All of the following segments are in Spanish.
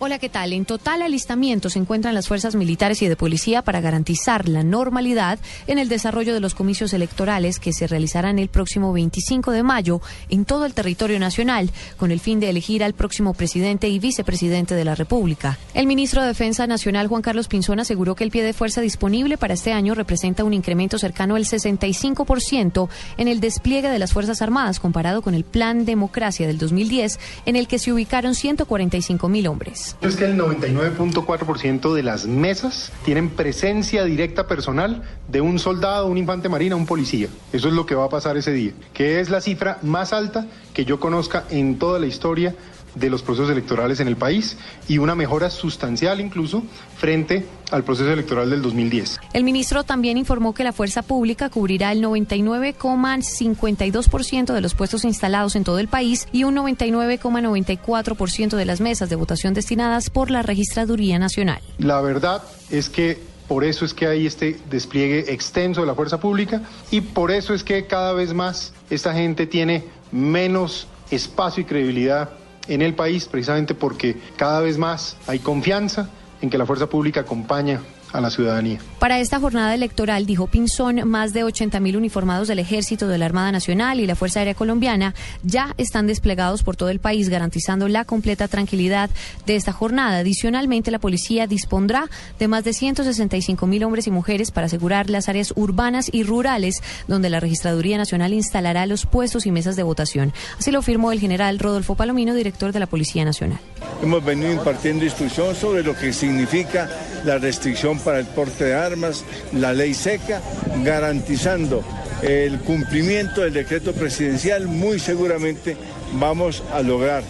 Hola, ¿qué tal? En total alistamiento se encuentran las fuerzas militares y de policía para garantizar la normalidad en el desarrollo de los comicios electorales que se realizarán el próximo 25 de mayo en todo el territorio nacional, con el fin de elegir al próximo presidente y vicepresidente de la República. El ministro de Defensa Nacional, Juan Carlos Pinzón, aseguró que el pie de fuerza disponible para este año representa un incremento cercano al 65% en el despliegue de las Fuerzas Armadas comparado con el Plan Democracia del 2010, en el que se ubicaron 145 mil hombres. Es que el 99.4% de las mesas tienen presencia directa personal de un soldado, un infante marina, un policía. Eso es lo que va a pasar ese día, que es la cifra más alta que yo conozca en toda la historia de los procesos electorales en el país y una mejora sustancial incluso frente al proceso electoral del 2010. El ministro también informó que la fuerza pública cubrirá el 99,52% de los puestos instalados en todo el país y un 99,94% de las mesas de votación destinadas por la Registraduría Nacional. La verdad es que por eso es que hay este despliegue extenso de la fuerza pública y por eso es que cada vez más esta gente tiene menos espacio y credibilidad en el país, precisamente porque cada vez más hay confianza en que la fuerza pública acompaña a la ciudadanía. Para esta jornada electoral, dijo Pinzón, más de 80 mil uniformados del Ejército, de la Armada Nacional y la Fuerza Aérea Colombiana ya están desplegados por todo el país, garantizando la completa tranquilidad de esta jornada. Adicionalmente, la policía dispondrá de más de 165 mil hombres y mujeres para asegurar las áreas urbanas y rurales, donde la Registraduría Nacional instalará los puestos y mesas de votación. Así lo firmó el general Rodolfo Palomino, director de la Policía Nacional. Hemos venido impartiendo instrucción sobre lo que significa la restricción para el porte de armas, la ley seca, garantizando el cumplimiento del decreto presidencial, muy seguramente vamos a lograr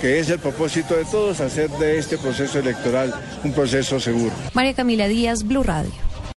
que es el propósito de todos, hacer de este proceso electoral un proceso seguro. María Camila Díaz, Blue Radio.